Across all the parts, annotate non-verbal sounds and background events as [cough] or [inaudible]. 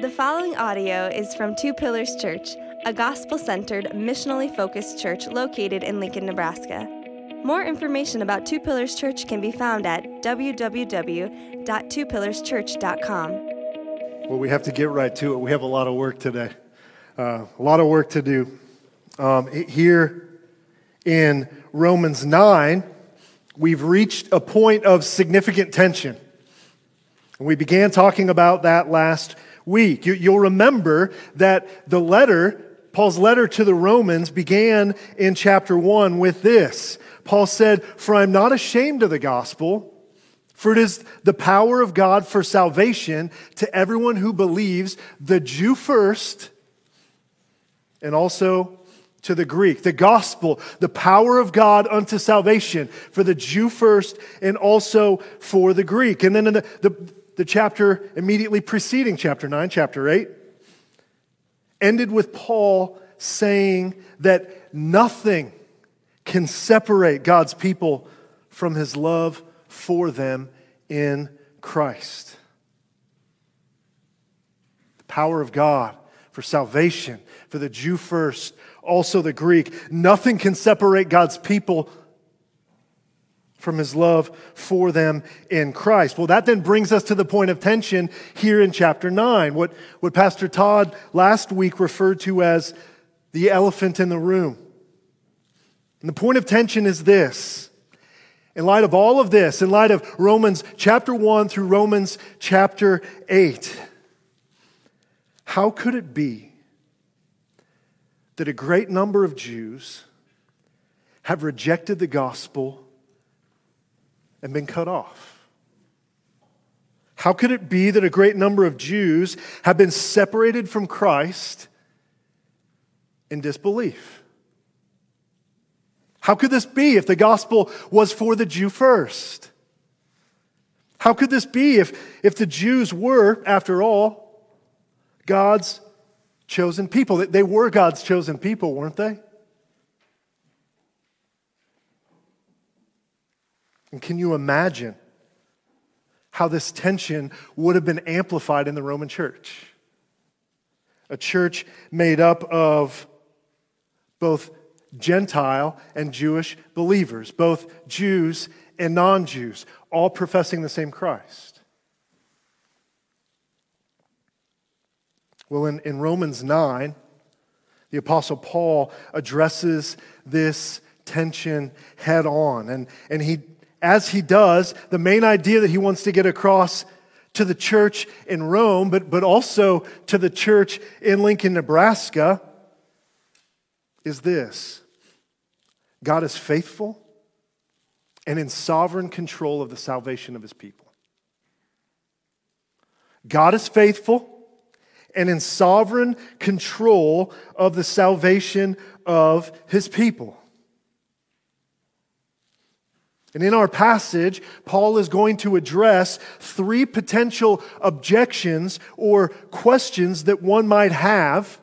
The following audio is from Two Pillars Church, a gospel centered, missionally focused church located in Lincoln, Nebraska. More information about Two Pillars Church can be found at www.twopillarschurch.com. Well, we have to get right to it. We have a lot of work today, uh, a lot of work to do. Um, here in Romans 9, we've reached a point of significant tension. And We began talking about that last week. You, will remember that the letter, Paul's letter to the Romans, began in chapter 1 with this. Paul said, For I'm not ashamed of the gospel, for it is the power of God for salvation to everyone who believes, the Jew first, and also to the Greek. The gospel, the power of God unto salvation for the Jew first and also for the Greek. And then in the, the the chapter immediately preceding chapter 9, chapter 8, ended with Paul saying that nothing can separate God's people from his love for them in Christ. The power of God for salvation, for the Jew first, also the Greek. Nothing can separate God's people from his love for them in Christ. Well, that then brings us to the point of tension here in chapter 9, what, what Pastor Todd last week referred to as the elephant in the room. And the point of tension is this. In light of all of this, in light of Romans chapter 1 through Romans chapter 8, how could it be that a great number of Jews have rejected the gospel and been cut off? How could it be that a great number of Jews have been separated from Christ in disbelief? How could this be if the gospel was for the Jew first? How could this be if, if the Jews were, after all, God's chosen people? They were God's chosen people, weren't they? And can you imagine how this tension would have been amplified in the Roman church? A church made up of both Gentile and Jewish believers, both Jews and non Jews, all professing the same Christ. Well, in, in Romans 9, the Apostle Paul addresses this tension head on, and, and he as he does, the main idea that he wants to get across to the church in Rome, but, but also to the church in Lincoln, Nebraska, is this God is faithful and in sovereign control of the salvation of his people. God is faithful and in sovereign control of the salvation of his people. And in our passage, Paul is going to address three potential objections or questions that one might have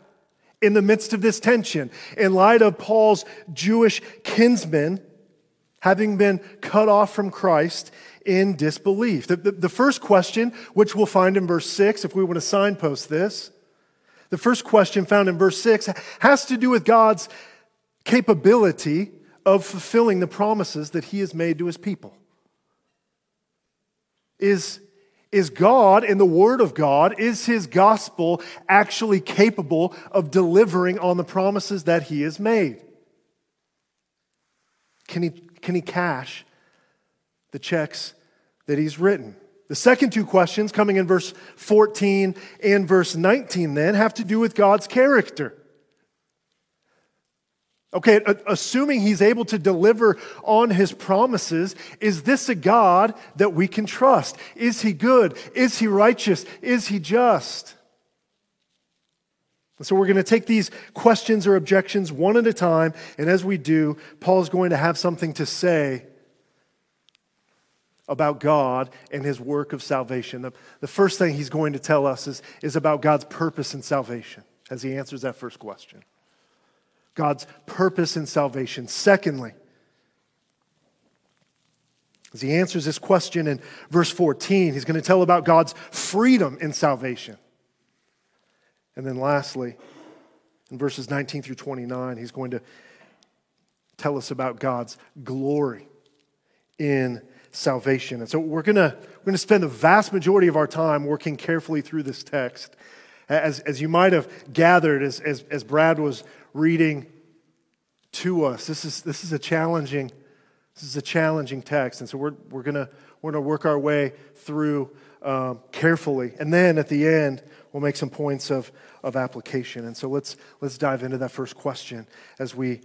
in the midst of this tension. In light of Paul's Jewish kinsmen having been cut off from Christ in disbelief. The, the, the first question, which we'll find in verse 6, if we want to signpost this, the first question found in verse 6 has to do with God's capability of fulfilling the promises that he has made to his people. Is, is God and the Word of God, is his gospel actually capable of delivering on the promises that he has made? Can he, can he cash the checks that he's written? The second two questions, coming in verse 14 and verse 19, then, have to do with God's character. Okay, assuming he's able to deliver on his promises, is this a God that we can trust? Is he good? Is he righteous? Is he just? so we're going to take these questions or objections one at a time, and as we do, Paul's going to have something to say about God and his work of salvation. The, the first thing he's going to tell us is, is about God's purpose in salvation as he answers that first question. God's purpose in salvation. Secondly, as he answers this question in verse 14, he's going to tell about God's freedom in salvation. And then lastly, in verses 19 through 29, he's going to tell us about God's glory in salvation. And so we're going to we're going to spend the vast majority of our time working carefully through this text. As, as you might have gathered as, as, as Brad was reading to us, this is, this is a challenging this is a challenging text. And so we're, we're going we're to work our way through um, carefully. And then at the end, we'll make some points of, of application. And so let's, let's dive into that first question as we,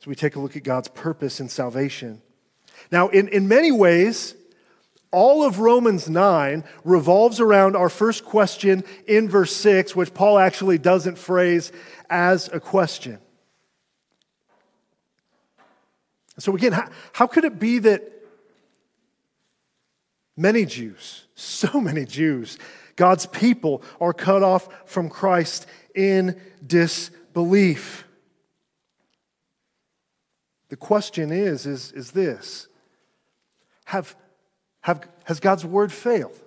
as we take a look at God's purpose in salvation. Now, in, in many ways, all of Romans 9 revolves around our first question in verse 6, which Paul actually doesn't phrase as a question. So, again, how, how could it be that many Jews, [laughs] so many Jews, God's people, are cut off from Christ in disbelief? The question is, is, is this have, have, Has God's word failed?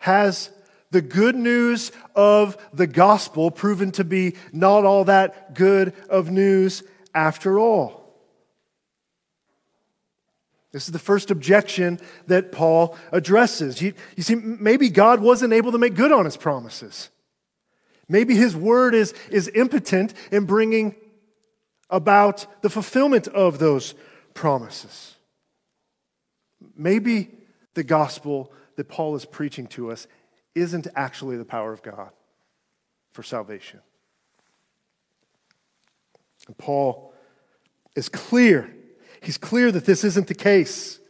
Has the good news of the gospel proven to be not all that good of news after all? This is the first objection that Paul addresses. You, you, see, maybe God wasn't able to make good on his promises. Maybe his word is, is impotent in bringing about the fulfillment of those promises. Maybe the gospel that Paul is preaching to us isn't actually the power of God for salvation. And Paul is clear. He's clear that this isn't the case.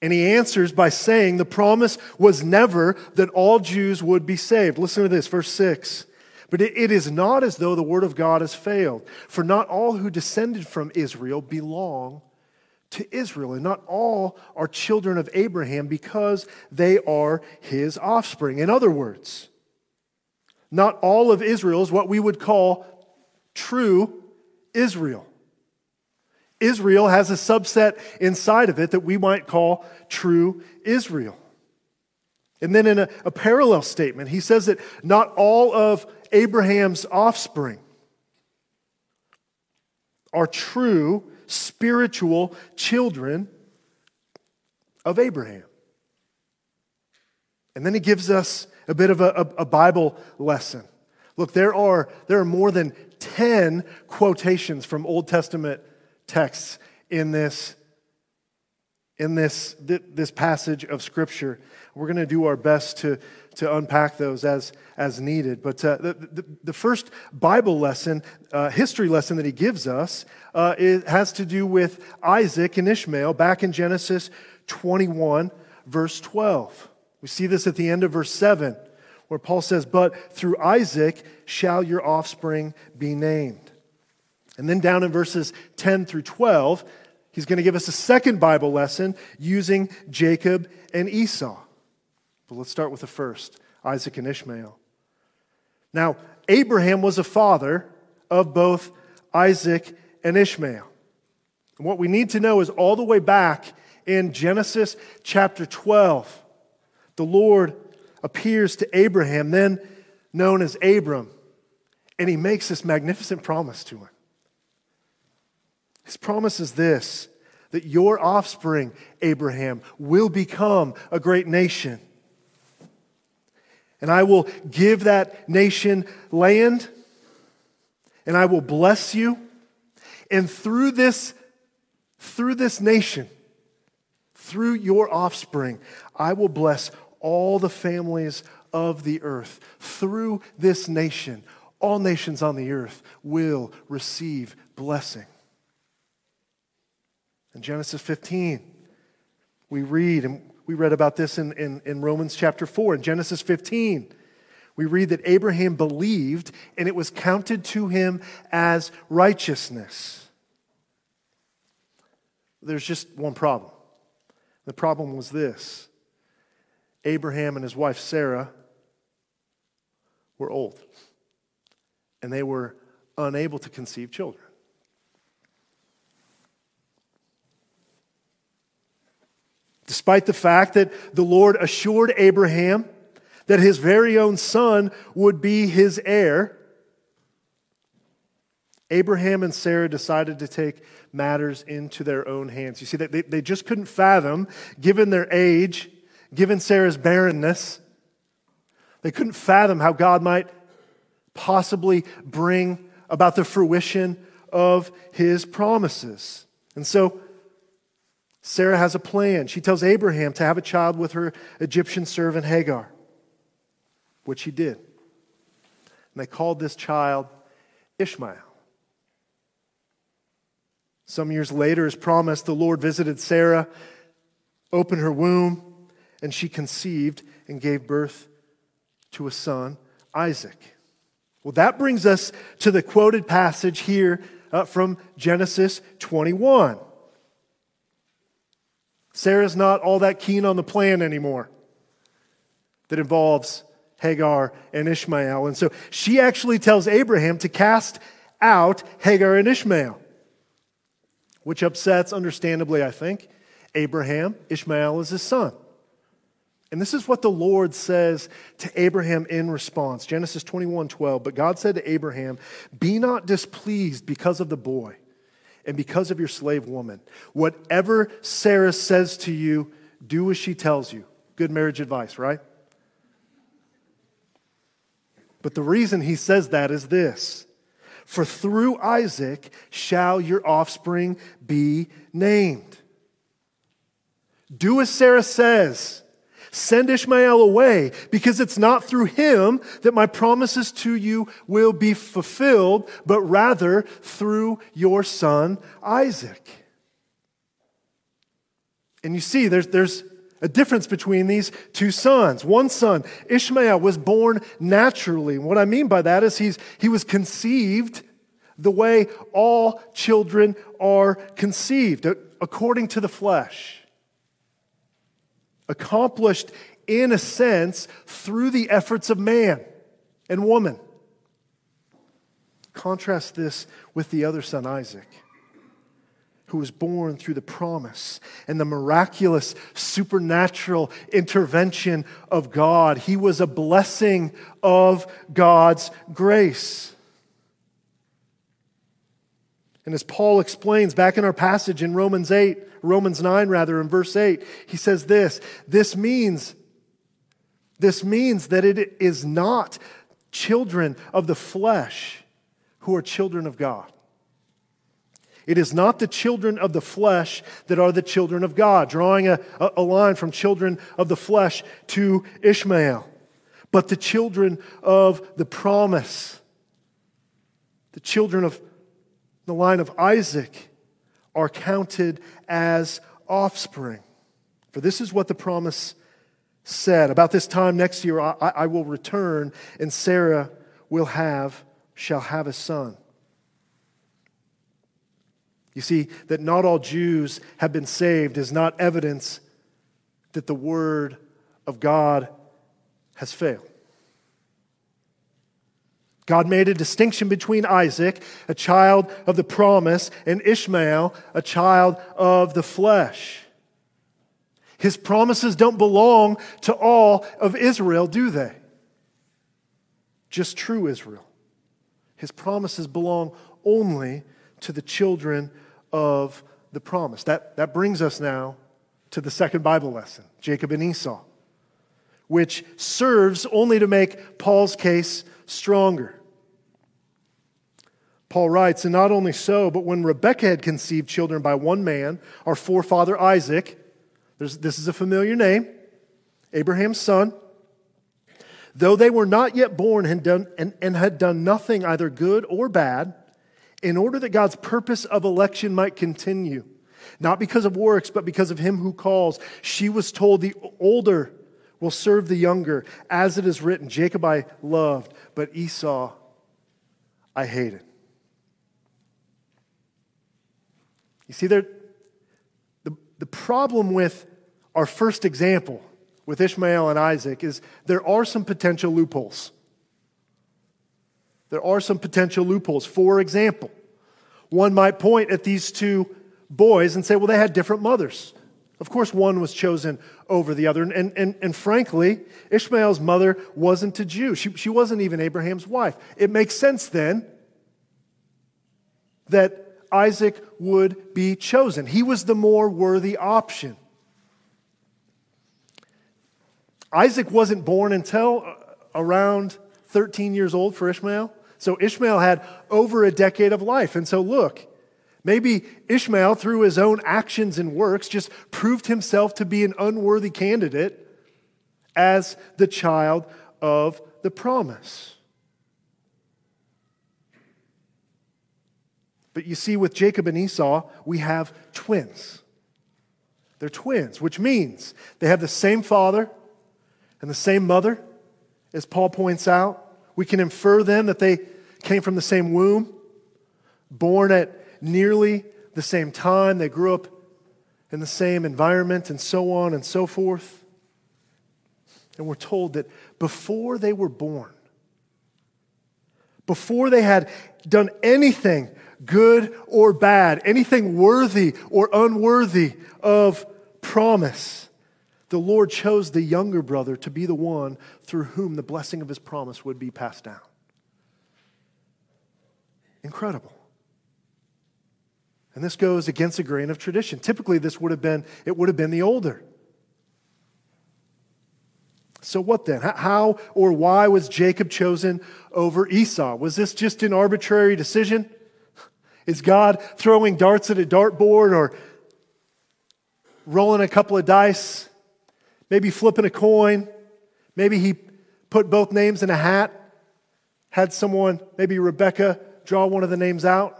And he answers by saying the promise was never that all Jews would be saved. Listen to this, verse 6. But it is not as though the word of God has failed, for not all who descended from Israel belong to Israel, and not all are children of Abraham because they are his offspring. In other words, not all of Israel is what we would call true Israel. Israel has a subset inside of it that we might call true Israel. And then in a, a parallel statement, he says that not all of Abraham's offspring are true spiritual children of Abraham. And then he gives us a bit of a, a, a, Bible lesson. Look, there are, there are more than 10 quotations from Old Testament texts in this, in this, this passage of Scripture. We're going to do our best to, to unpack those as, as needed. But uh, the, the, the, first Bible lesson, uh, history lesson that he gives us, uh, has to do with Isaac and Ishmael back in Genesis 21, verse 12. We see this at the end of verse 7, where Paul says, But through Isaac shall your offspring be named. And then down in verses 10 through 12, he's going to give us a second Bible lesson using Jacob and Esau. But let's start with the first Isaac and Ishmael. Now, Abraham was a father of both Isaac and Ishmael. And what we need to know is all the way back in Genesis chapter 12, the Lord appears to Abraham, then known as Abram, and he makes this magnificent promise to him. His promise is this that your offspring, Abraham, will become a great nation and I will give that nation land, and I will bless you. And through this, through this nation, through your offspring, I will bless all the families of the earth. Through this nation, all nations on the earth will receive blessing. In Genesis 15, we read, and we read about this in, in, in Romans chapter 4. In Genesis 15, we read that Abraham believed and it was counted to him as righteousness. There's just one problem. The problem was this Abraham and his wife Sarah were old, and they were unable to conceive children. Despite the fact that the Lord assured Abraham that his very own son would be his heir, Abraham and Sarah decided to take matters into their own hands. You see, they, they just couldn't fathom, given their age, given Sarah's barrenness, they couldn't fathom how God might possibly bring about the fruition of his promises. And so Sarah has a plan. She tells Abraham to have a child with her Egyptian servant Hagar, which he did. And they called this child Ishmael. Some years later, as promised, the Lord visited Sarah, opened her womb, and she conceived and gave birth to a son, Isaac. Well, that brings us to the quoted passage here uh, from Genesis 21. Sarah's not all that keen on the plan anymore that involves Hagar and Ishmael. And so she actually tells Abraham to cast out Hagar and Ishmael which upsets, understandably, I think, Abraham. Ishmael is his son. And this is what the Lord says to Abraham in response Genesis 21 12. But God said to Abraham, Be not displeased because of the boy and because of your slave woman. Whatever Sarah says to you, do as she tells you. Good marriage advice, right? But the reason he says that is this for through Isaac shall your offspring be named. Do as Sarah says. Send Ishmael away, because it's not through him that my promises to you will be fulfilled, but rather through your son Isaac. And you see, there's, there's a difference between these two sons. One son, Ishmael, was born naturally. What I mean by that is he's, he was conceived the way all children are conceived, according to the flesh. Accomplished, in a sense, through the efforts of man and woman. Contrast this with the other son, Isaac who was born through the promise and the miraculous supernatural intervention of God. He was a blessing of God's grace. And as Paul explains back in our passage in Romans 8, Romans 9 rather, in verse 8, he says this this means, this means that it is not children of the flesh who are children of God. It is not the children of the flesh that are the children of God, drawing a, a line from children of the flesh to Ishmael, but the children of the promise, the children of the line of Isaac, are counted as offspring. For this is what the promise said About this time next year, I, I will return, and Sarah will have, shall have a son. You see, that not all Jews have been saved is not evidence that the word of God has failed. God made a distinction between Isaac, a child of the promise, and Ishmael, a child of the flesh. His promises don't belong to all of Israel, do they? Just true Israel. His promises belong only to the children of the promise. That, that brings us now to the second Bible lesson Jacob and Esau, which serves only to make Paul's case stronger. Paul writes, and not only so, but when Rebekah had conceived children by one man, our forefather Isaac, this is a familiar name, Abraham's son, though they were not yet born and, done, and, and had done nothing either good or bad, in order that God's purpose of election might continue, not because of works, but because of him who calls. She was told, The older will serve the younger, as it is written Jacob I loved, but Esau I hated. You see, there, the, the problem with our first example with Ishmael and Isaac is there are some potential loopholes. There are some potential loopholes. For example, one might point at these two boys and say, well, they had different mothers. Of course, one was chosen over the other. And, and, and frankly, Ishmael's mother wasn't a Jew. She, she wasn't even Abraham's wife. It makes sense then that Isaac would be chosen. He was the more worthy option. Isaac wasn't born until around 13 years old for Ishmael. So Ishmael had over a decade of life. And so, look, maybe Ishmael, through his own actions and works, just proved himself to be an unworthy candidate as the child of the promise. But you see, with Jacob and Esau, we have twins. They're twins, which means they have the same father and the same mother, as Paul points out. We can infer then that they came from the same womb, born at nearly the same time. They grew up in the same environment, and so on and so forth. And we're told that before they were born, before they had done anything good or bad, anything worthy or unworthy of promise, the Lord chose the younger brother to be the one through whom the blessing of his promise would be passed down. Incredible. And this goes against the grain of tradition. Typically, this would have been, it would have been the older. So, what then? How or why was Jacob chosen over Esau? Was this just an arbitrary decision? Is God throwing darts at a dartboard or rolling a couple of dice? Maybe flipping a coin? Maybe he put both names in a hat, had someone, maybe Rebecca, draw one of the names out?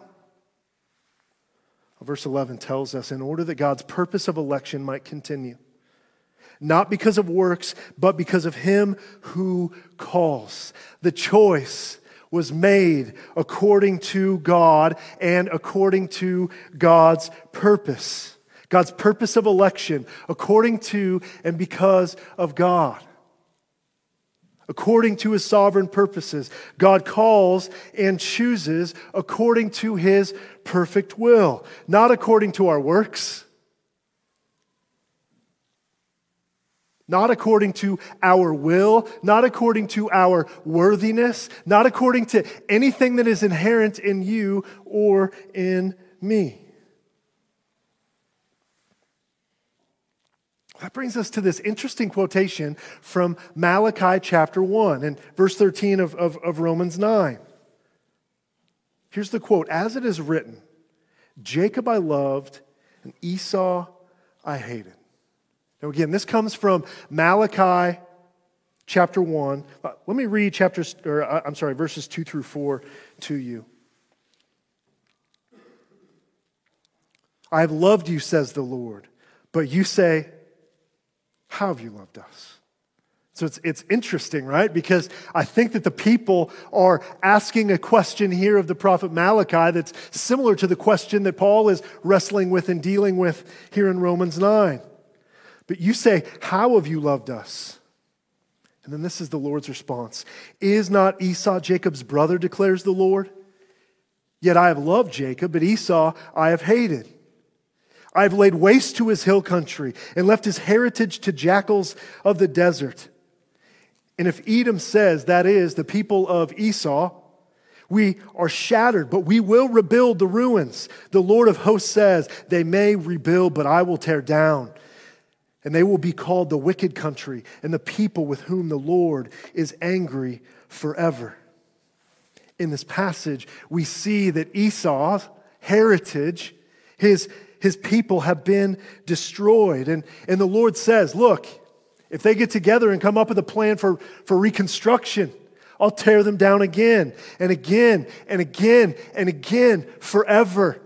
Verse 11 tells us in order that God's purpose of election might continue, not because of works, but because of him who calls. The choice was made according to God and according to God's purpose. God's purpose of election, according to and because of God. According to his sovereign purposes, God calls and chooses according to his perfect will, not according to our works not according to our will, not according to our worthiness, not according to anything that is inherent in you or in me. That brings us to this interesting quotation from Malachi chapter 1 and verse 13 of, of, of Romans 9. Here's the quote As it is written, Jacob I loved, and Esau I hated. Now, again, this comes from Malachi chapter 1. Uh, let me read chapters, or uh, I'm sorry, verses 2 through 4 to you. I have loved you, says the Lord, but you say, How have you loved us? So it's, it's interesting, right? Because I think that the people are asking a question here of the prophet Malachi that's similar to the question that Paul is wrestling with and dealing with here in Romans 9. But you say, How have you loved us? And then this is the Lord's response Is not Esau Jacob's brother, declares the Lord? Yet I have loved Jacob, but Esau I have hated. I have laid waste to his hill country and left his heritage to jackals of the desert. And if Edom says, that is, the people of Esau, we are shattered, but we will rebuild the ruins. The Lord of hosts says, They may rebuild, but I will tear down and they will be called the wicked country and the people with whom the Lord is angry forever. In this passage, we see that Esau's heritage, his, his people have been destroyed. And, and the Lord says, Look, if they get together and come up with a plan for, for reconstruction, I'll tear them down again and again and again and again forever.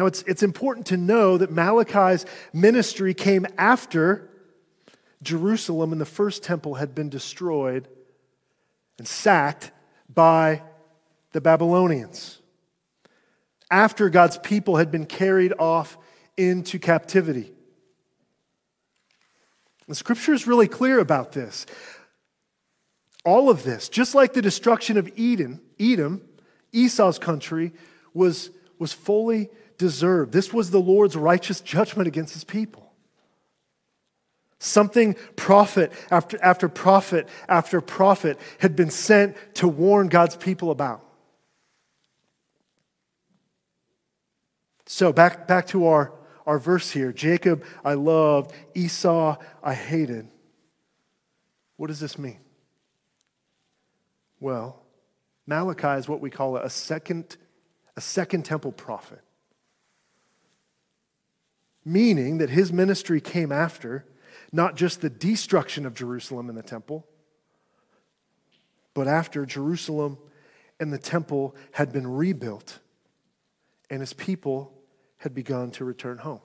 Now, it's, it's important to know that Malachi's ministry came after Jerusalem and the first temple had been destroyed and sacked by the Babylonians. After God's people had been carried off into captivity. The scripture is really clear about this. All of this, just like the destruction of Eden, Edom, Esau's country, was, was fully deserved. This was the Lord's righteous judgment against his people. Something prophet after, after prophet after prophet had been sent to warn God's people about. So, back, back to our, our verse here Jacob I loved, Esau I hated. What does this mean? Well, Malachi is what we call a second, a second temple prophet. Meaning that his ministry came after not just the destruction of Jerusalem and the temple, but after Jerusalem and the temple had been rebuilt and his people had begun to return home.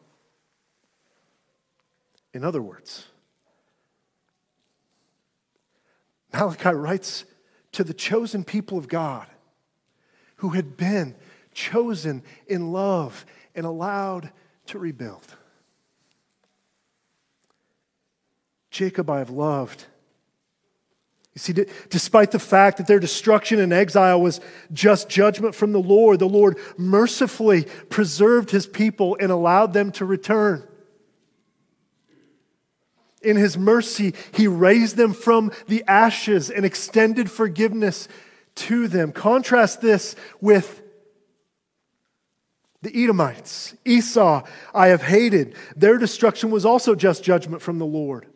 In other words, Malachi writes to the chosen people of God who had been chosen in love and allowed to rebuild. Jacob I have loved. You see, despite the fact that their destruction and exile was just judgment from the Lord, the Lord mercifully preserved his people and allowed them to return. In his mercy, he raised them from the ashes and extended forgiveness to them. Contrast this with the Edomites. Esau, I have hated. Their destruction was also just judgment from the Lord.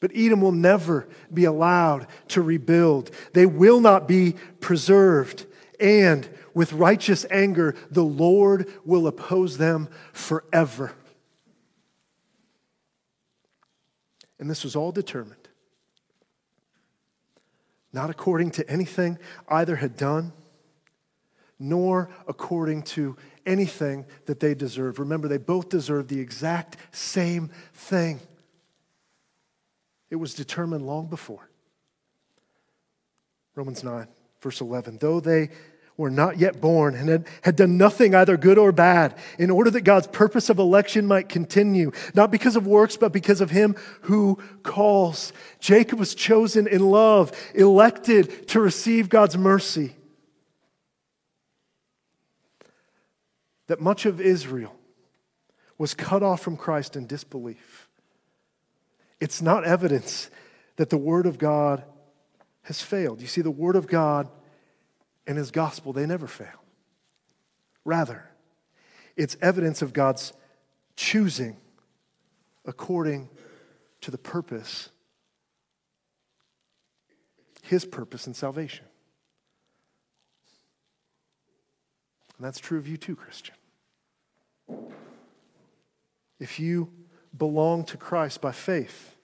But Edom will never be allowed to rebuild. They will not be preserved. And with righteous anger, the Lord will oppose them forever. And this was all determined not according to anything either had done, nor according to anything that they deserve. Remember, they both deserve the exact same thing. It was determined long before. Romans 9, verse 11. Though they were not yet born and had, had done nothing either good or bad, in order that God's purpose of election might continue, not because of works, but because of him who calls. Jacob was chosen in love, elected to receive God's mercy. That much of Israel was cut off from Christ in disbelief. It's not evidence that the Word of God has failed. You see, the Word of God and his gospel, they never fail. Rather, it's evidence of God's choosing according to the purpose, his purpose in salvation. And that's true of you too, Christian. If you belong to Christ by faith,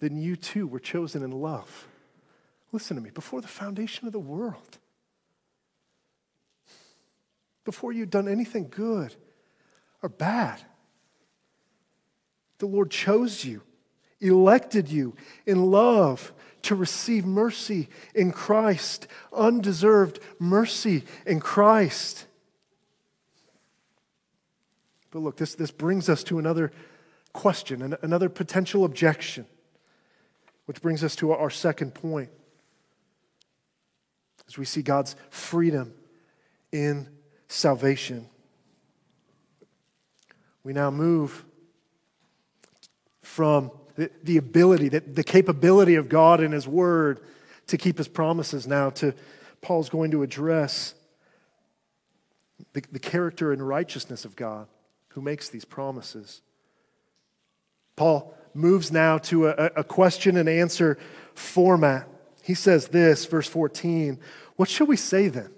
then you too were chosen in love Listen to me, before the foundation of the world, before you'd done anything good or bad, the Lord chose you, elected you in love to receive mercy in Christ, undeserved mercy in Christ. But look, this, this brings us to another question, another potential objection, which brings us to our second point as we see God's freedom in salvation. We now move from the, the ability, the, the capability of God and His Word to keep His promises now to Paul's going to address the, the character and righteousness of God who makes these promises. Paul moves now to a, a question and answer format. He says this, verse 14 What shall we say then?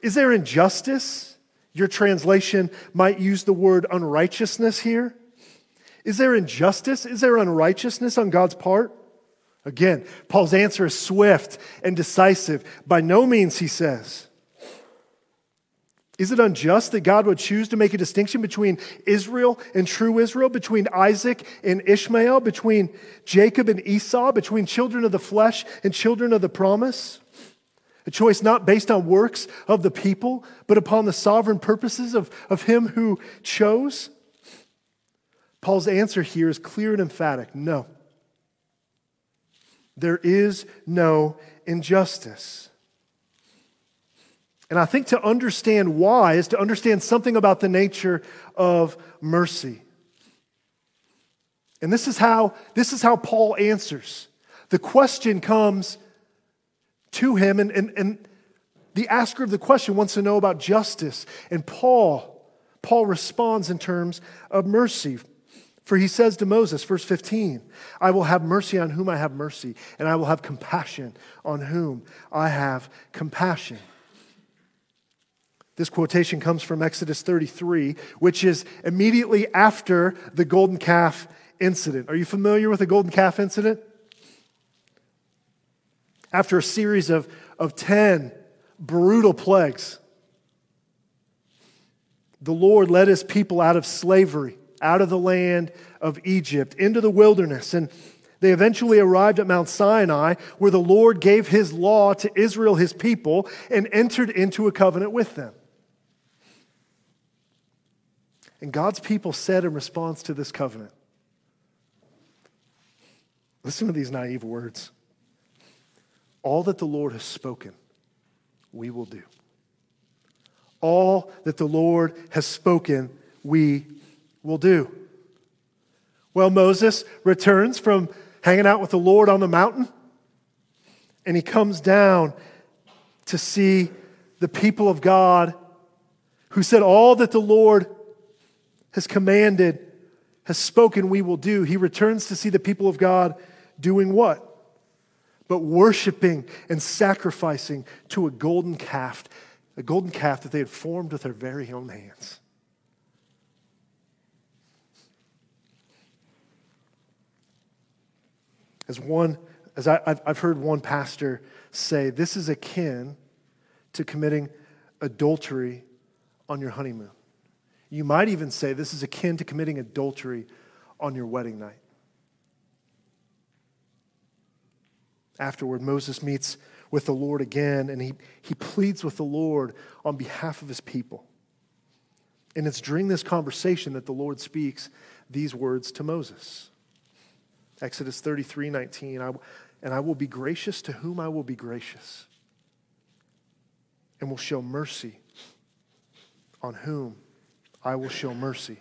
Is there injustice? Your translation might use the word unrighteousness here. Is there injustice? Is there unrighteousness on God's part? Again, Paul's answer is swift and decisive. By no means, he says. Is it unjust that God would choose to make a distinction between Israel and true Israel, between Isaac and Ishmael, between Jacob and Esau, between children of the flesh and children of the promise? A choice not based on works of the people, but upon the sovereign purposes of, of him who chose? Paul's answer here is clear and emphatic no. There is no injustice. And I think to understand why is to understand something about the nature of mercy. And this is how, this is how Paul answers. The question comes to him, and, and, and the asker of the question wants to know about justice. And Paul, Paul responds in terms of mercy. For he says to Moses, verse 15, I will have mercy on whom I have mercy, and I will have compassion on whom I have compassion. This quotation comes from Exodus 33, which is immediately after the golden calf incident. Are you familiar with the golden calf incident? After a series of, of 10 brutal plagues, the Lord led his people out of slavery, out of the land of Egypt, into the wilderness. And they eventually arrived at Mount Sinai, where the Lord gave his law to Israel, his people, and entered into a covenant with them. And God's people said in response to this covenant, listen to these naive words. All that the Lord has spoken, we will do. All that the Lord has spoken, we will do. Well, Moses returns from hanging out with the Lord on the mountain, and he comes down to see the people of God who said, All that the Lord has commanded, has spoken, we will do. He returns to see the people of God doing what? But worshiping and sacrificing to a golden calf, a golden calf that they had formed with their very own hands. As one, as I, have heard one pastor say, this is akin to committing adultery on your honeymoon. You might even say this is akin to committing adultery on your wedding night. Afterward, Moses meets with the Lord again, and he, he pleads with the Lord on behalf of his people. And it's during this conversation that the Lord speaks these words to Moses. Exodus 33 19, I, and I will be gracious to whom I will be gracious, and will show mercy on whom I will show mercy.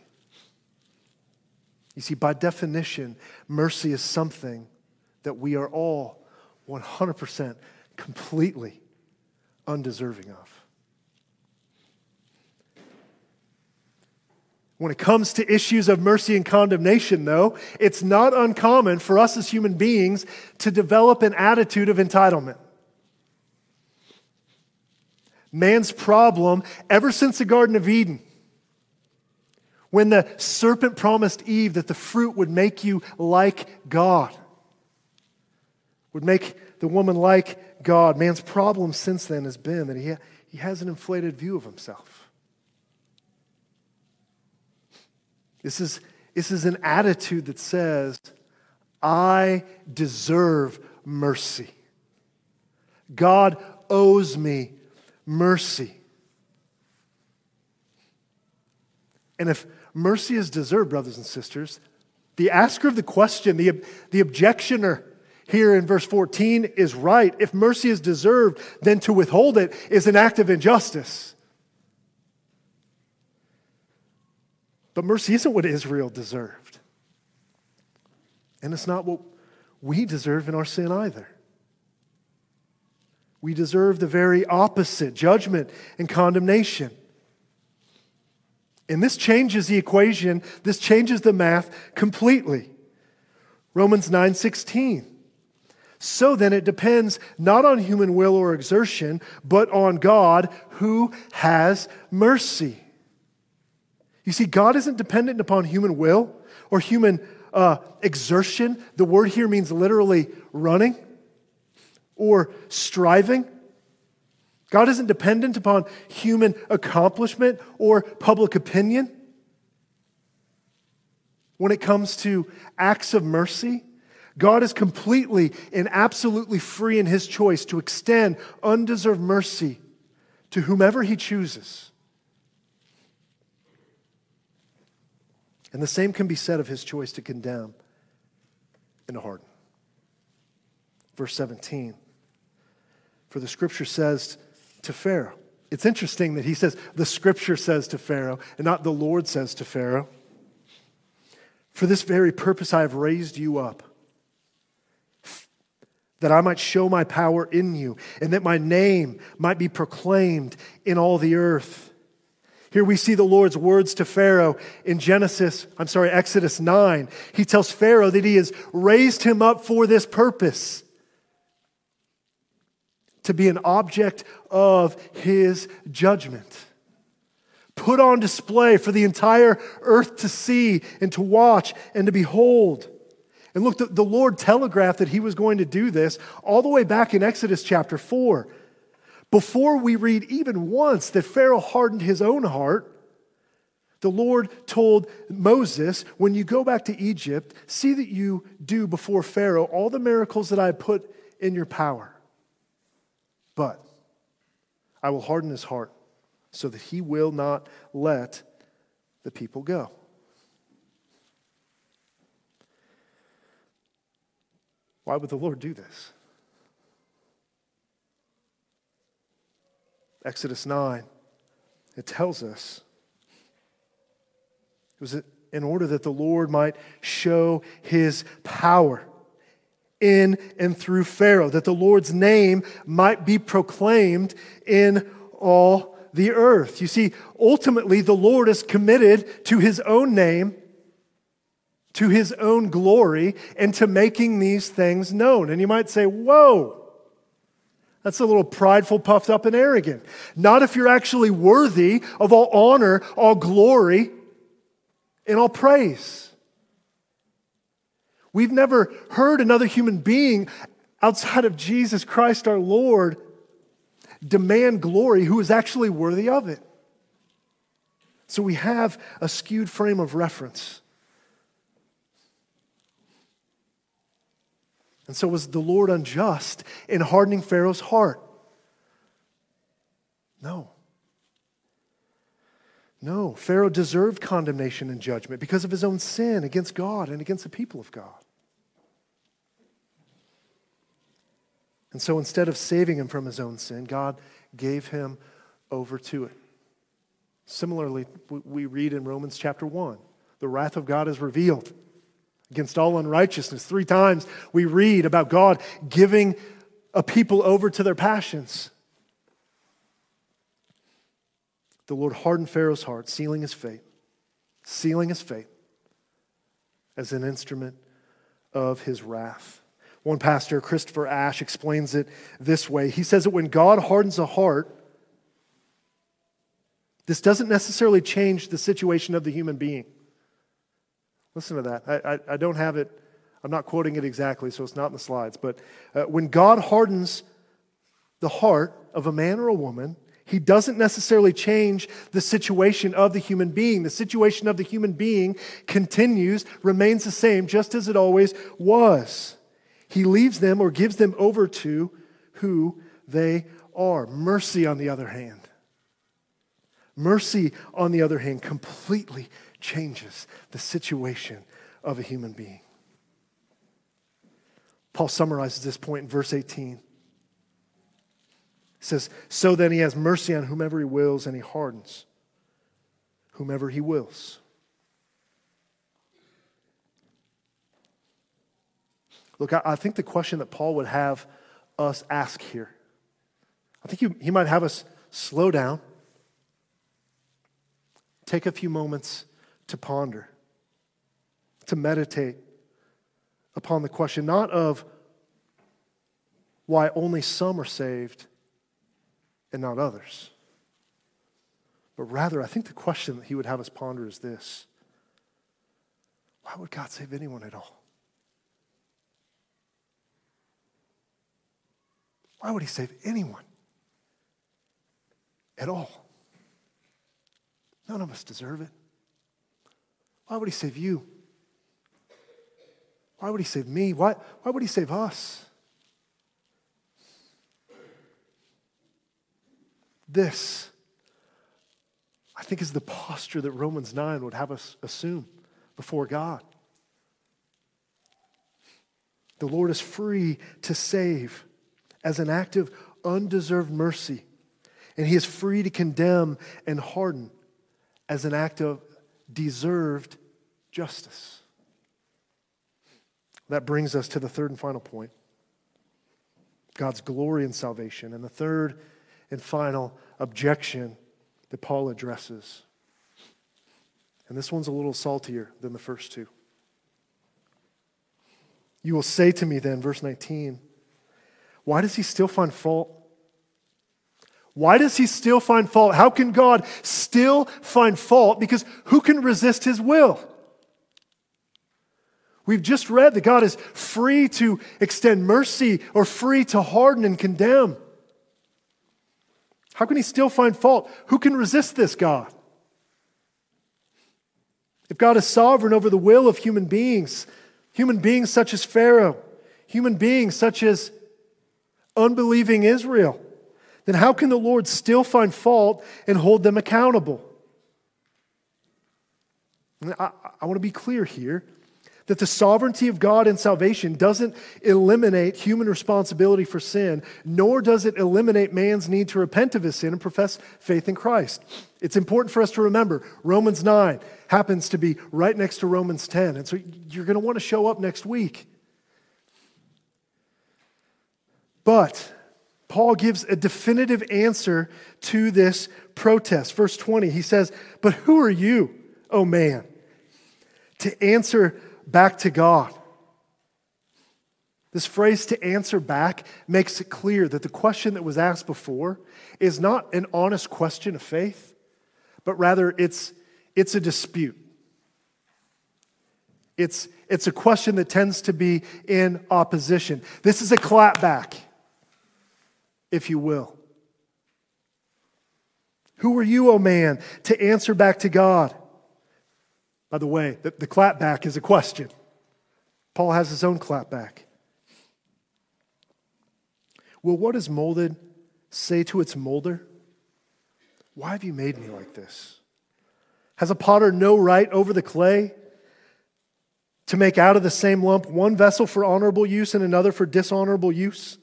You see, by definition, mercy is something that we are all 100% completely undeserving of. When it comes to issues of mercy and condemnation, though, it's not uncommon for us as human beings to develop an attitude of entitlement. Man's problem, ever since the Garden of Eden, when the serpent promised Eve that the fruit would make you like God, would make the woman like God, man's problem since then has been that he, he has an inflated view of himself. This is, this is an attitude that says, I deserve mercy. God owes me mercy. And if mercy is deserved, brothers and sisters. The asker of the question, the, the objectioner here in verse 14 is right. If mercy is deserved, then to withhold it is an act of injustice. But mercy isn't what Israel deserved. And it's not what we deserve in our sin either. We deserve the very opposite judgment and condemnation. And this changes the equation, this changes the math completely. Romans 9:16. So then it depends not on human will or exertion, but on God who has mercy. You see, God isn't dependent upon human will or human uh, exertion. The word here means literally running or striving. God isn't dependent upon human accomplishment or public opinion. When it comes to acts of mercy, God is completely and absolutely free in his choice to extend undeserved mercy to whomever he chooses. And the same can be said of his choice to condemn and to harden. Verse 17. For the scripture says, to Pharaoh. It's interesting that he says, the scripture says to Pharaoh, and not the Lord says to Pharaoh. For this very purpose I have raised you up, that I might show my power in you, and that my name might be proclaimed in all the earth. Here we see the Lord's words to Pharaoh in Genesis, I'm sorry, Exodus 9. He tells Pharaoh that he has raised him up for this purpose to be an object of his judgment. Put on display for the entire earth to see and to watch and to behold. And look, the, the Lord telegraphed that he was going to do this all the way back in Exodus chapter 4. Before we read even once that Pharaoh hardened his own heart, the Lord told Moses, When you go back to Egypt, see that you do before Pharaoh all the miracles that I put in your power. But I will harden his heart so that he will not let the people go. Why would the Lord do this? Exodus 9, it tells us it was in order that the Lord might show his power in and through Pharaoh, that the Lord's name might be proclaimed in all the earth. You see, ultimately, the Lord is committed to his own name, to his own glory, and to making these things known. And you might say, Whoa, that's a little prideful, puffed up, and arrogant. Not if you're actually worthy of all honor, all glory, and all praise. We've never heard another human being outside of Jesus Christ our Lord demand glory who is actually worthy of it. So we have a skewed frame of reference. And so was the Lord unjust in hardening Pharaoh's heart? No. No, Pharaoh deserved condemnation and judgment because of his own sin against God and against the people of God. And so instead of saving him from his own sin, God gave him over to it. Similarly, we read in Romans chapter 1 the wrath of God is revealed against all unrighteousness. Three times we read about God giving a people over to their passions. The Lord hardened Pharaoh's heart, sealing his fate, sealing his fate as an instrument of his wrath. One pastor, Christopher Ash, explains it this way. He says that when God hardens a heart, this doesn't necessarily change the situation of the human being. Listen to that. I, I, I don't have it, I'm not quoting it exactly, so it's not in the slides. But uh, when God hardens the heart of a man or a woman, he doesn't necessarily change the situation of the human being. The situation of the human being continues, remains the same, just as it always was. He leaves them or gives them over to who they are. Mercy, on the other hand. Mercy, on the other hand, completely changes the situation of a human being. Paul summarizes this point in verse 18. He says, So then he has mercy on whomever he wills, and he hardens whomever he wills. Look, I, I think the question that Paul would have us ask here, I think he, he might have us slow down, take a few moments to ponder, to meditate upon the question not of why only some are saved and not others, but rather, I think the question that he would have us ponder is this why would God save anyone at all? Why would he save anyone at all? None of us deserve it. Why would he save you? Why would he save me? Why, why would he save us? This, I think, is the posture that Romans 9 would have us assume before God. The Lord is free to save as an act of undeserved mercy And he is free to condemn and harden as an act of deserved justice. That brings us to the third and final point God's glory in salvation. And the third and final objection that Paul addresses. And this one's a little saltier than the first two. You will say to me then, verse 19, why does he still find fault? Why does he still find fault? How can God still find fault? Because who can resist his will? We've just read that God is free to extend mercy or free to harden and condemn. How can he still find fault? Who can resist this God? If God is sovereign over the will of human beings, human beings such as Pharaoh, human beings such as unbelieving Israel, then how can the Lord still find fault and hold them accountable? I, I want to be clear here that the sovereignty of God in salvation doesn't eliminate human responsibility for sin, nor does it eliminate man's need to repent of his sin and profess faith in Christ. It's important for us to remember Romans 9 happens to be right next to Romans 10, and so you're going to want to show up next week. But Paul gives a definitive answer to this protest. Verse 20, he says, But who are you, O man, to answer back to God? This phrase to answer back makes it clear that the question that was asked before is not an honest question of faith, but rather it's, it's a dispute. It's, it's a question that tends to be in opposition. This is a clapback if you will. Who are you, O oh man, to answer back to God? By the way, the, the clapback is a question. Paul has his own clapback. Will what is molded say to its molder, Why have you made me like this? Has a potter no right over the clay to make out of the same lump one vessel for honorable use and another for dishonorable use?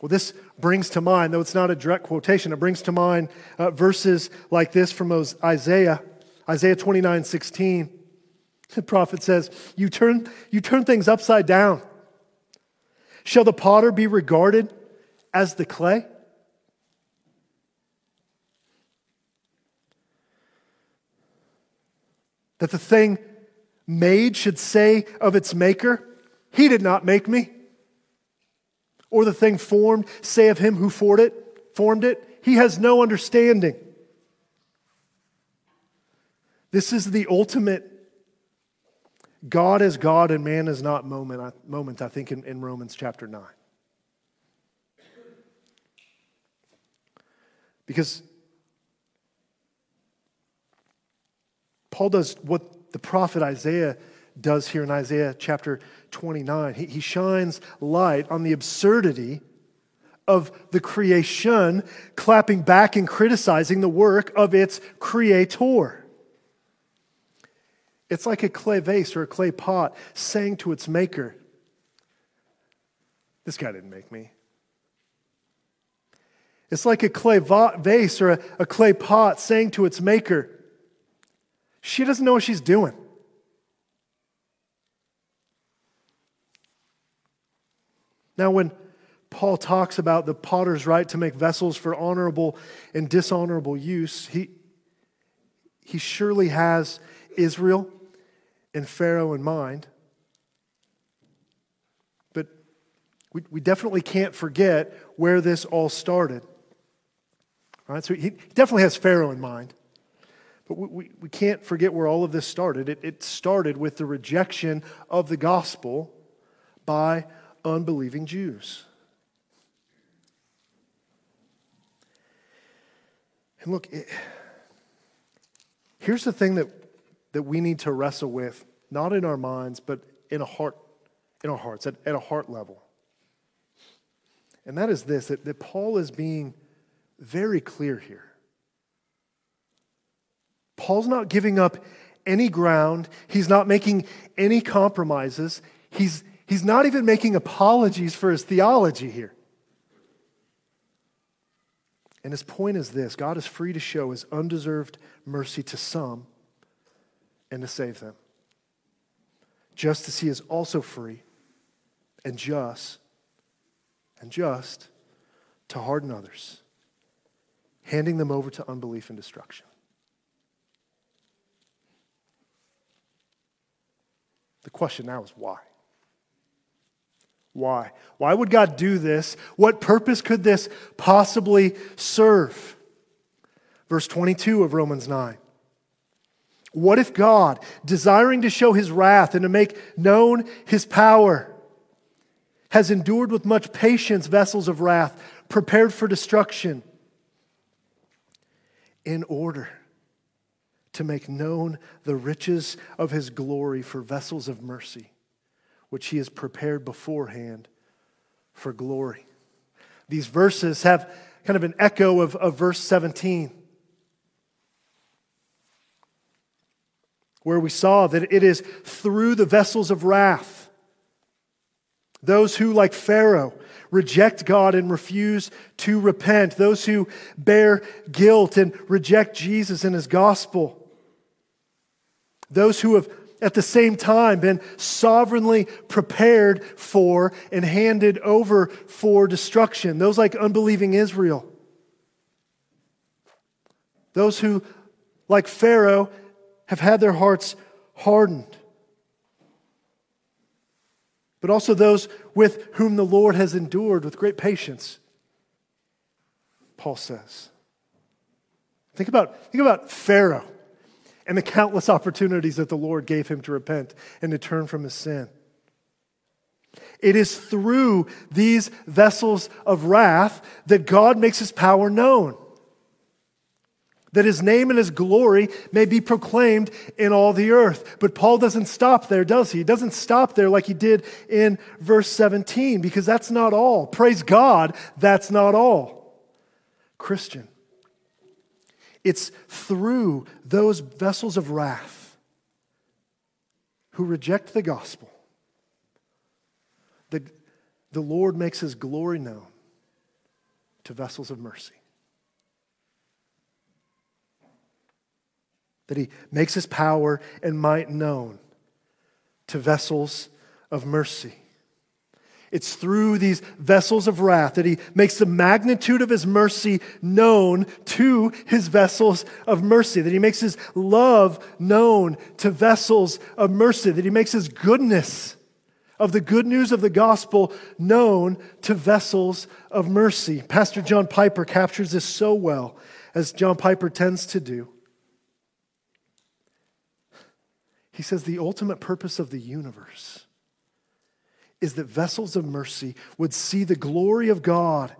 Well, this brings to mind, though it's not a direct quotation, it brings to mind uh, verses like this from Isaiah, Isaiah 29 16. The prophet says, you turn, you turn things upside down. Shall the potter be regarded as the clay? That the thing made should say of its maker, He did not make me. Or the thing formed, say of him who formed it, formed it, he has no understanding. This is the ultimate God is God and man is not moment, moment I think, in, in Romans chapter 9. Because Paul does what the prophet Isaiah does here in Isaiah chapter 29. He, he shines light on the absurdity of the creation clapping back and criticizing the work of its creator. It's like a clay vase or a clay pot saying to its maker, This guy didn't make me. It's like a clay vase or a, a clay pot saying to its maker, She doesn't know what she's doing. Now, when Paul talks about the potter's right to make vessels for honorable and dishonorable use, he, he surely has Israel and Pharaoh in mind. But we, we definitely can't forget where this all started. Right, so he definitely has Pharaoh in mind. But we, we, we can't forget where all of this started. It, it started with the rejection of the gospel by unbelieving Jews. And look, it, here's the thing that, that we need to wrestle with, not in our minds, but in a heart, in our hearts, at, at a heart level. And that is this that, that Paul is being very clear here. Paul's not giving up any ground, he's not making any compromises. He's, He's not even making apologies for his theology here. And his point is this God is free to show his undeserved mercy to some and to save them, just as he is also free and just and just to harden others, handing them over to unbelief and destruction. The question now is why? Why? Why would God do this? What purpose could this possibly serve? Verse 22 of Romans 9. What if God, desiring to show his wrath and to make known his power, has endured with much patience vessels of wrath prepared for destruction in order to make known the riches of his glory for vessels of mercy, which he has prepared beforehand for glory. These verses have kind of an echo of, of verse 17, where we saw that it is through the vessels of wrath, those who, like Pharaoh, reject God and refuse to repent, those who bear guilt and reject Jesus and his gospel, those who have at the same time been sovereignly prepared for and handed over for destruction, those like unbelieving Israel, those who, like Pharaoh, have had their hearts hardened but also those with whom the Lord has endured with great patience. Paul says. Think about, think about Pharaoh and the countless opportunities that the Lord gave him to repent and to turn from his sin. It is through these vessels of wrath that God makes his power known that his name and his glory may be proclaimed in all the earth. But Paul doesn't stop there, does he? He doesn't stop there like he did in verse 17, because that's not all. Praise God, that's not all. Christian, it's through those vessels of wrath who reject the gospel that the Lord makes his glory known to vessels of mercy. that he makes his power and might known to vessels of mercy. It's through these vessels of wrath that he makes the magnitude of his mercy known to his vessels of mercy, that he makes his love known to vessels of mercy, that he makes his goodness of the good news of the gospel known to vessels of mercy. Pastor John Piper captures this so well, as John Piper tends to do. He says the ultimate purpose of the universe is that vessels of mercy would see the glory of God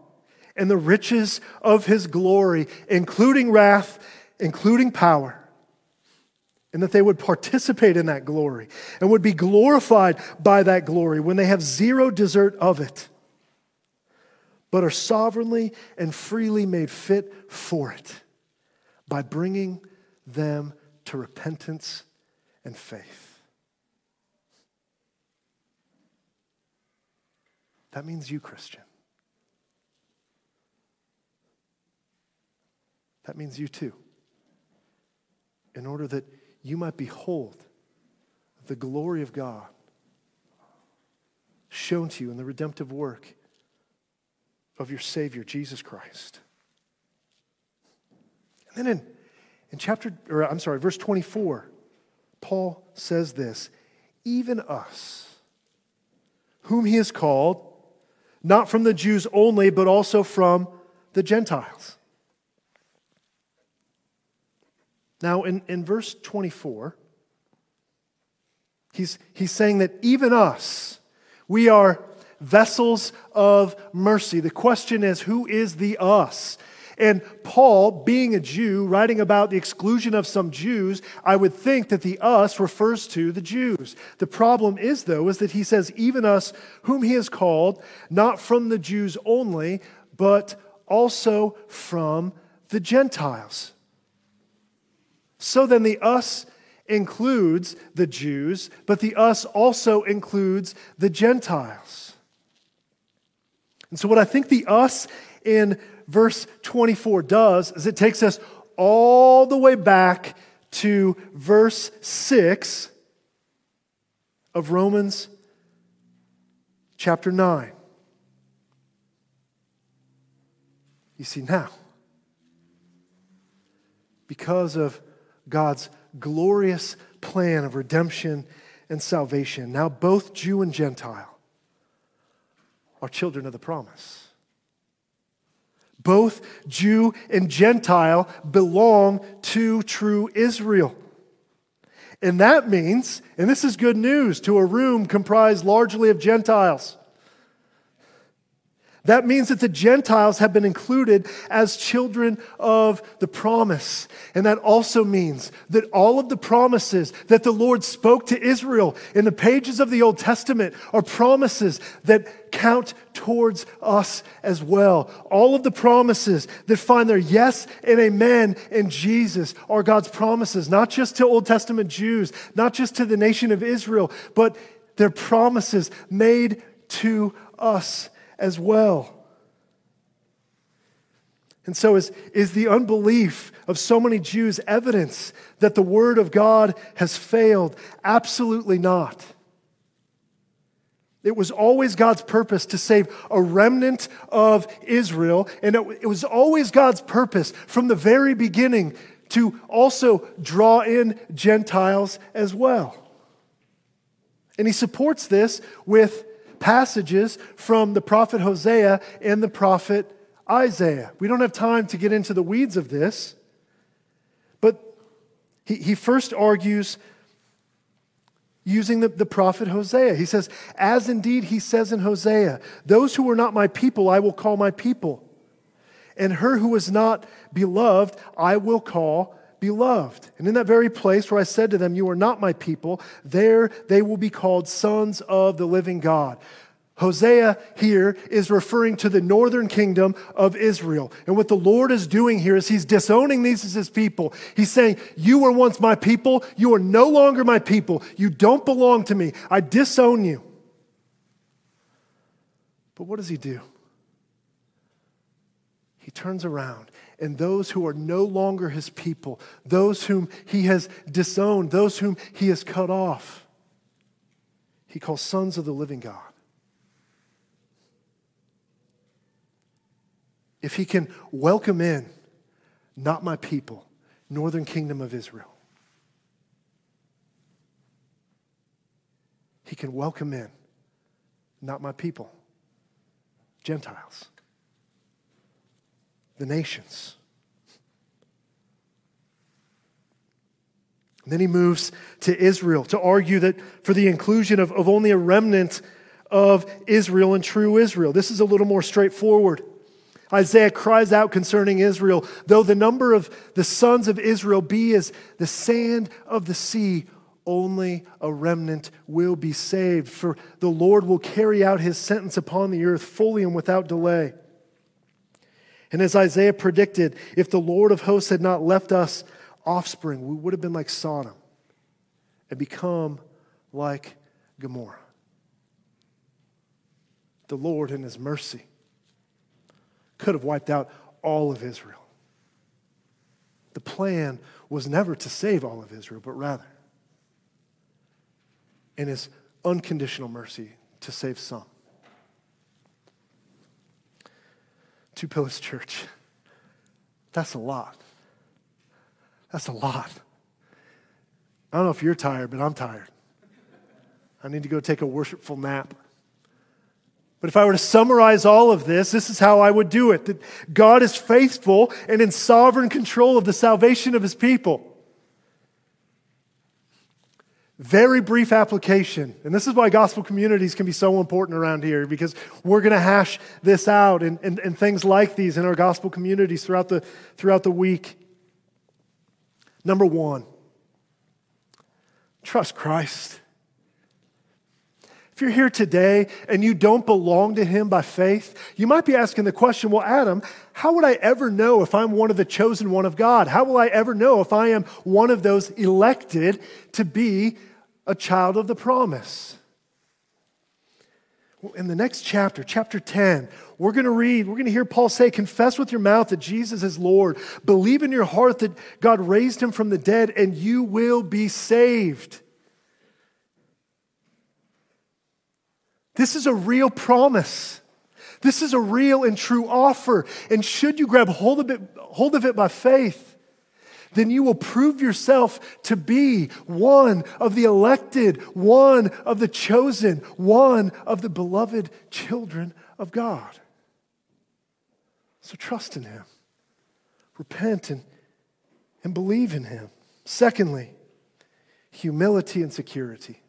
and the riches of his glory, including wrath, including power, and that they would participate in that glory and would be glorified by that glory when they have zero desert of it, but are sovereignly and freely made fit for it by bringing them to repentance and faith. That means you, Christian. That means you too. In order that you might behold the glory of God shown to you in the redemptive work of your Savior, Jesus Christ. And then in, in chapter, or I'm sorry, verse 24, Paul says this even us, whom he has called, not from the Jews only, but also from the Gentiles. Now, in, in verse 24, he's, he's saying that even us, we are vessels of mercy. The question is, who is the us? And Paul, being a Jew, writing about the exclusion of some Jews, I would think that the us refers to the Jews. The problem is, though, is that he says, even us, whom he has called, not from the Jews only, but also from the Gentiles. So then the us includes the Jews, but the us also includes the Gentiles. And so, what I think the us in verse 24 does is it takes us all the way back to verse 6 of Romans chapter 9. You see, now, because of God's glorious plan of redemption and salvation, now both Jew and Gentile are children of the promise. Both Jew and Gentile belong to true Israel. And that means, and this is good news to a room comprised largely of Gentiles. That means that the Gentiles have been included as children of the promise. And that also means that all of the promises that the Lord spoke to Israel in the pages of the Old Testament are promises that count towards us as well. All of the promises that find their yes and amen in Jesus are God's promises, not just to Old Testament Jews, not just to the nation of Israel, but they're promises made to us as well. And so, is, is the unbelief of so many Jews evidence that the Word of God has failed? Absolutely not. It was always God's purpose to save a remnant of Israel, and it, it was always God's purpose from the very beginning to also draw in Gentiles as well. And he supports this with passages from the prophet Hosea and the prophet Isaiah. We don't have time to get into the weeds of this, but he, he first argues using the, the prophet Hosea. He says, As indeed he says in Hosea, those who were not my people, I will call my people. And her who was not beloved, I will call beloved. And in that very place where I said to them, You are not my people, there they will be called sons of the living God. Hosea here is referring to the northern kingdom of Israel. And what the Lord is doing here is he's disowning these as his people. He's saying, You were once my people. You are no longer my people. You don't belong to me. I disown you. But what does he do? He turns around and those who are no longer his people, those whom he has disowned, those whom he has cut off, he calls sons of the living God. If he can welcome in, not my people, northern kingdom of Israel, he can welcome in, not my people, Gentiles the nations. And then he moves to Israel to argue that for the inclusion of, of only a remnant of Israel and true Israel. This is a little more straightforward. Isaiah cries out concerning Israel, though the number of the sons of Israel be as the sand of the sea, only a remnant will be saved. For the Lord will carry out his sentence upon the earth fully and without delay. And as Isaiah predicted, if the Lord of hosts had not left us offspring, we would have been like Sodom and become like Gomorrah. The Lord, in his mercy, could have wiped out all of Israel. The plan was never to save all of Israel, but rather, in his unconditional mercy, to save some. Two Pillars Church. That's a lot. That's a lot. I don't know if you're tired, but I'm tired. I need to go take a worshipful nap. But if I were to summarize all of this, this is how I would do it that God is faithful and in sovereign control of the salvation of his people. Very brief application. And this is why gospel communities can be so important around here because we're going to hash this out and, and, and things like these in our gospel communities throughout the, throughout the week. Number one, trust Christ. If you're here today and you don't belong to Him by faith, you might be asking the question well, Adam, how would I ever know if I'm one of the chosen one of God? How will I ever know if I am one of those elected to be a child of the promise? in the next chapter, chapter 10, we're going to read, we're going to hear Paul say, Confess with your mouth that Jesus is Lord. Believe in your heart that God raised him from the dead, and you will be saved. This is a real promise. This is a real and true offer. And should you grab hold of it, hold of it by faith, then you will prove yourself to be one of the elected, one of the chosen, one of the beloved children of God. So trust in Him, repent and, and believe in Him. Secondly, humility and security.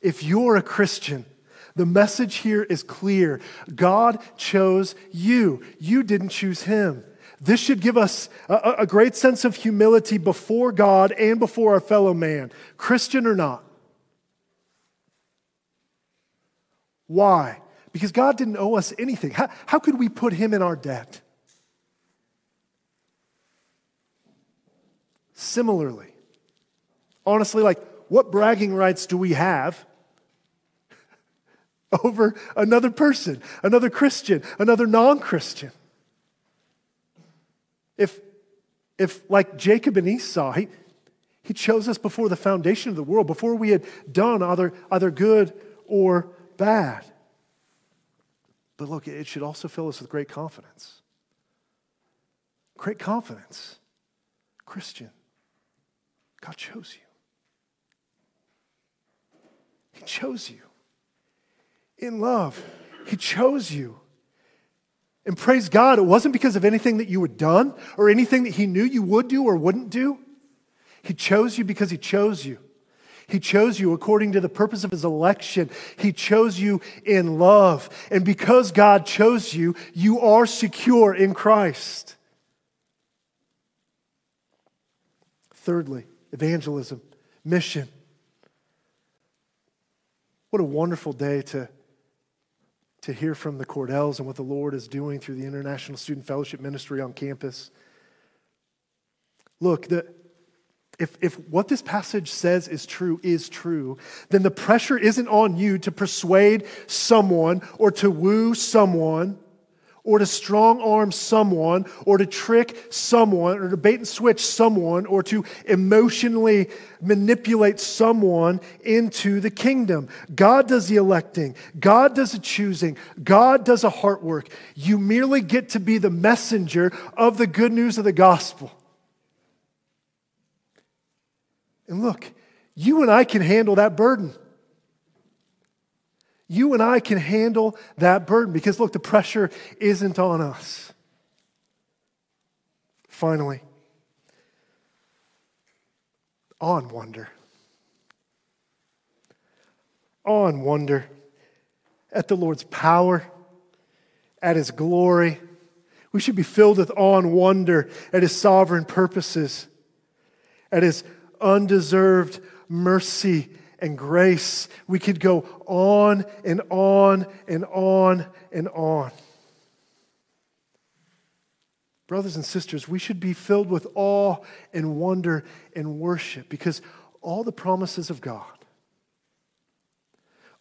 If you're a Christian, the message here is clear. God chose you. You didn't choose him. This should give us a, a, great sense of humility before God and before our fellow man, Christian or not. Why? Because God didn't owe us anything. How, how could we put him in our debt? Similarly, honestly, like, what bragging rights do we have [laughs] over another person, another Christian, another non Christian? If, if like Jacob and Esau, he, he chose us before the foundation of the world, before we had done either, either good or bad. But look, it should also fill us with great confidence. Great confidence. Christian, God chose you. He chose you. In love, He chose you. And praise God, it wasn't because of anything that you had done or anything that He knew you would do or wouldn't do. He chose you because He chose you. He chose you according to the purpose of His election. He chose you in love. And because God chose you, you are secure in Christ. Thirdly, evangelism, mission. What a wonderful day to to hear from the Cordells and what the Lord is doing through the International Student Fellowship Ministry on campus. Look, the, if, if what this passage says is true, is true, then the pressure isn't on you to persuade someone or to woo someone or to strong arm someone, or to trick someone, or to bait and switch someone, or to emotionally manipulate someone into the kingdom. God does the electing, God does the choosing, God does a heart work. You merely get to be the messenger of the good news of the gospel. And look, you and I can handle that burden. You and I can handle that burden because, look, the pressure isn't on us. Finally, on wonder. On wonder at the Lord's power, at His glory. We should be filled with awe and wonder at His sovereign purposes, at His undeserved mercy and grace. We could go on and on and on and on. Brothers and sisters, we should be filled with awe and wonder and worship because all the promises of God,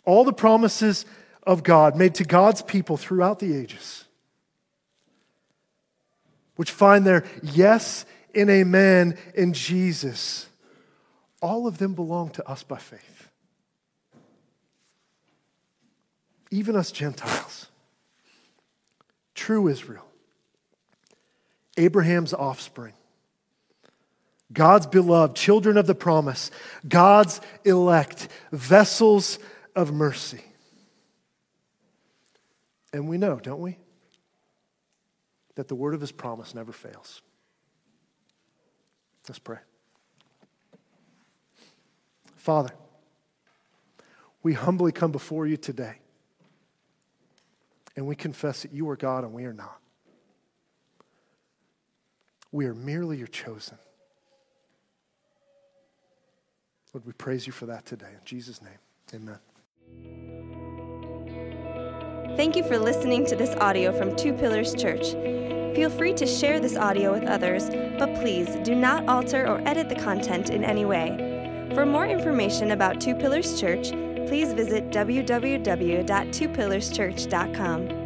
all the promises of God made to God's people throughout the ages, which find their yes and amen in Jesus all of them belong to us by faith. Even us Gentiles. True Israel. Abraham's offspring. God's beloved, children of the promise, God's elect, vessels of mercy. And we know, don't we, that the word of his promise never fails. Let's pray. Father, we humbly come before you today and we confess that you are God and we are not. We are merely your chosen. Lord, we praise you for that today. In Jesus' name, amen. Thank you for listening to this audio from Two Pillars Church. Feel free to share this audio with others, but please do not alter or edit the content in any way. For more information about Two Pillars Church, please visit www.twopillarschurch.com.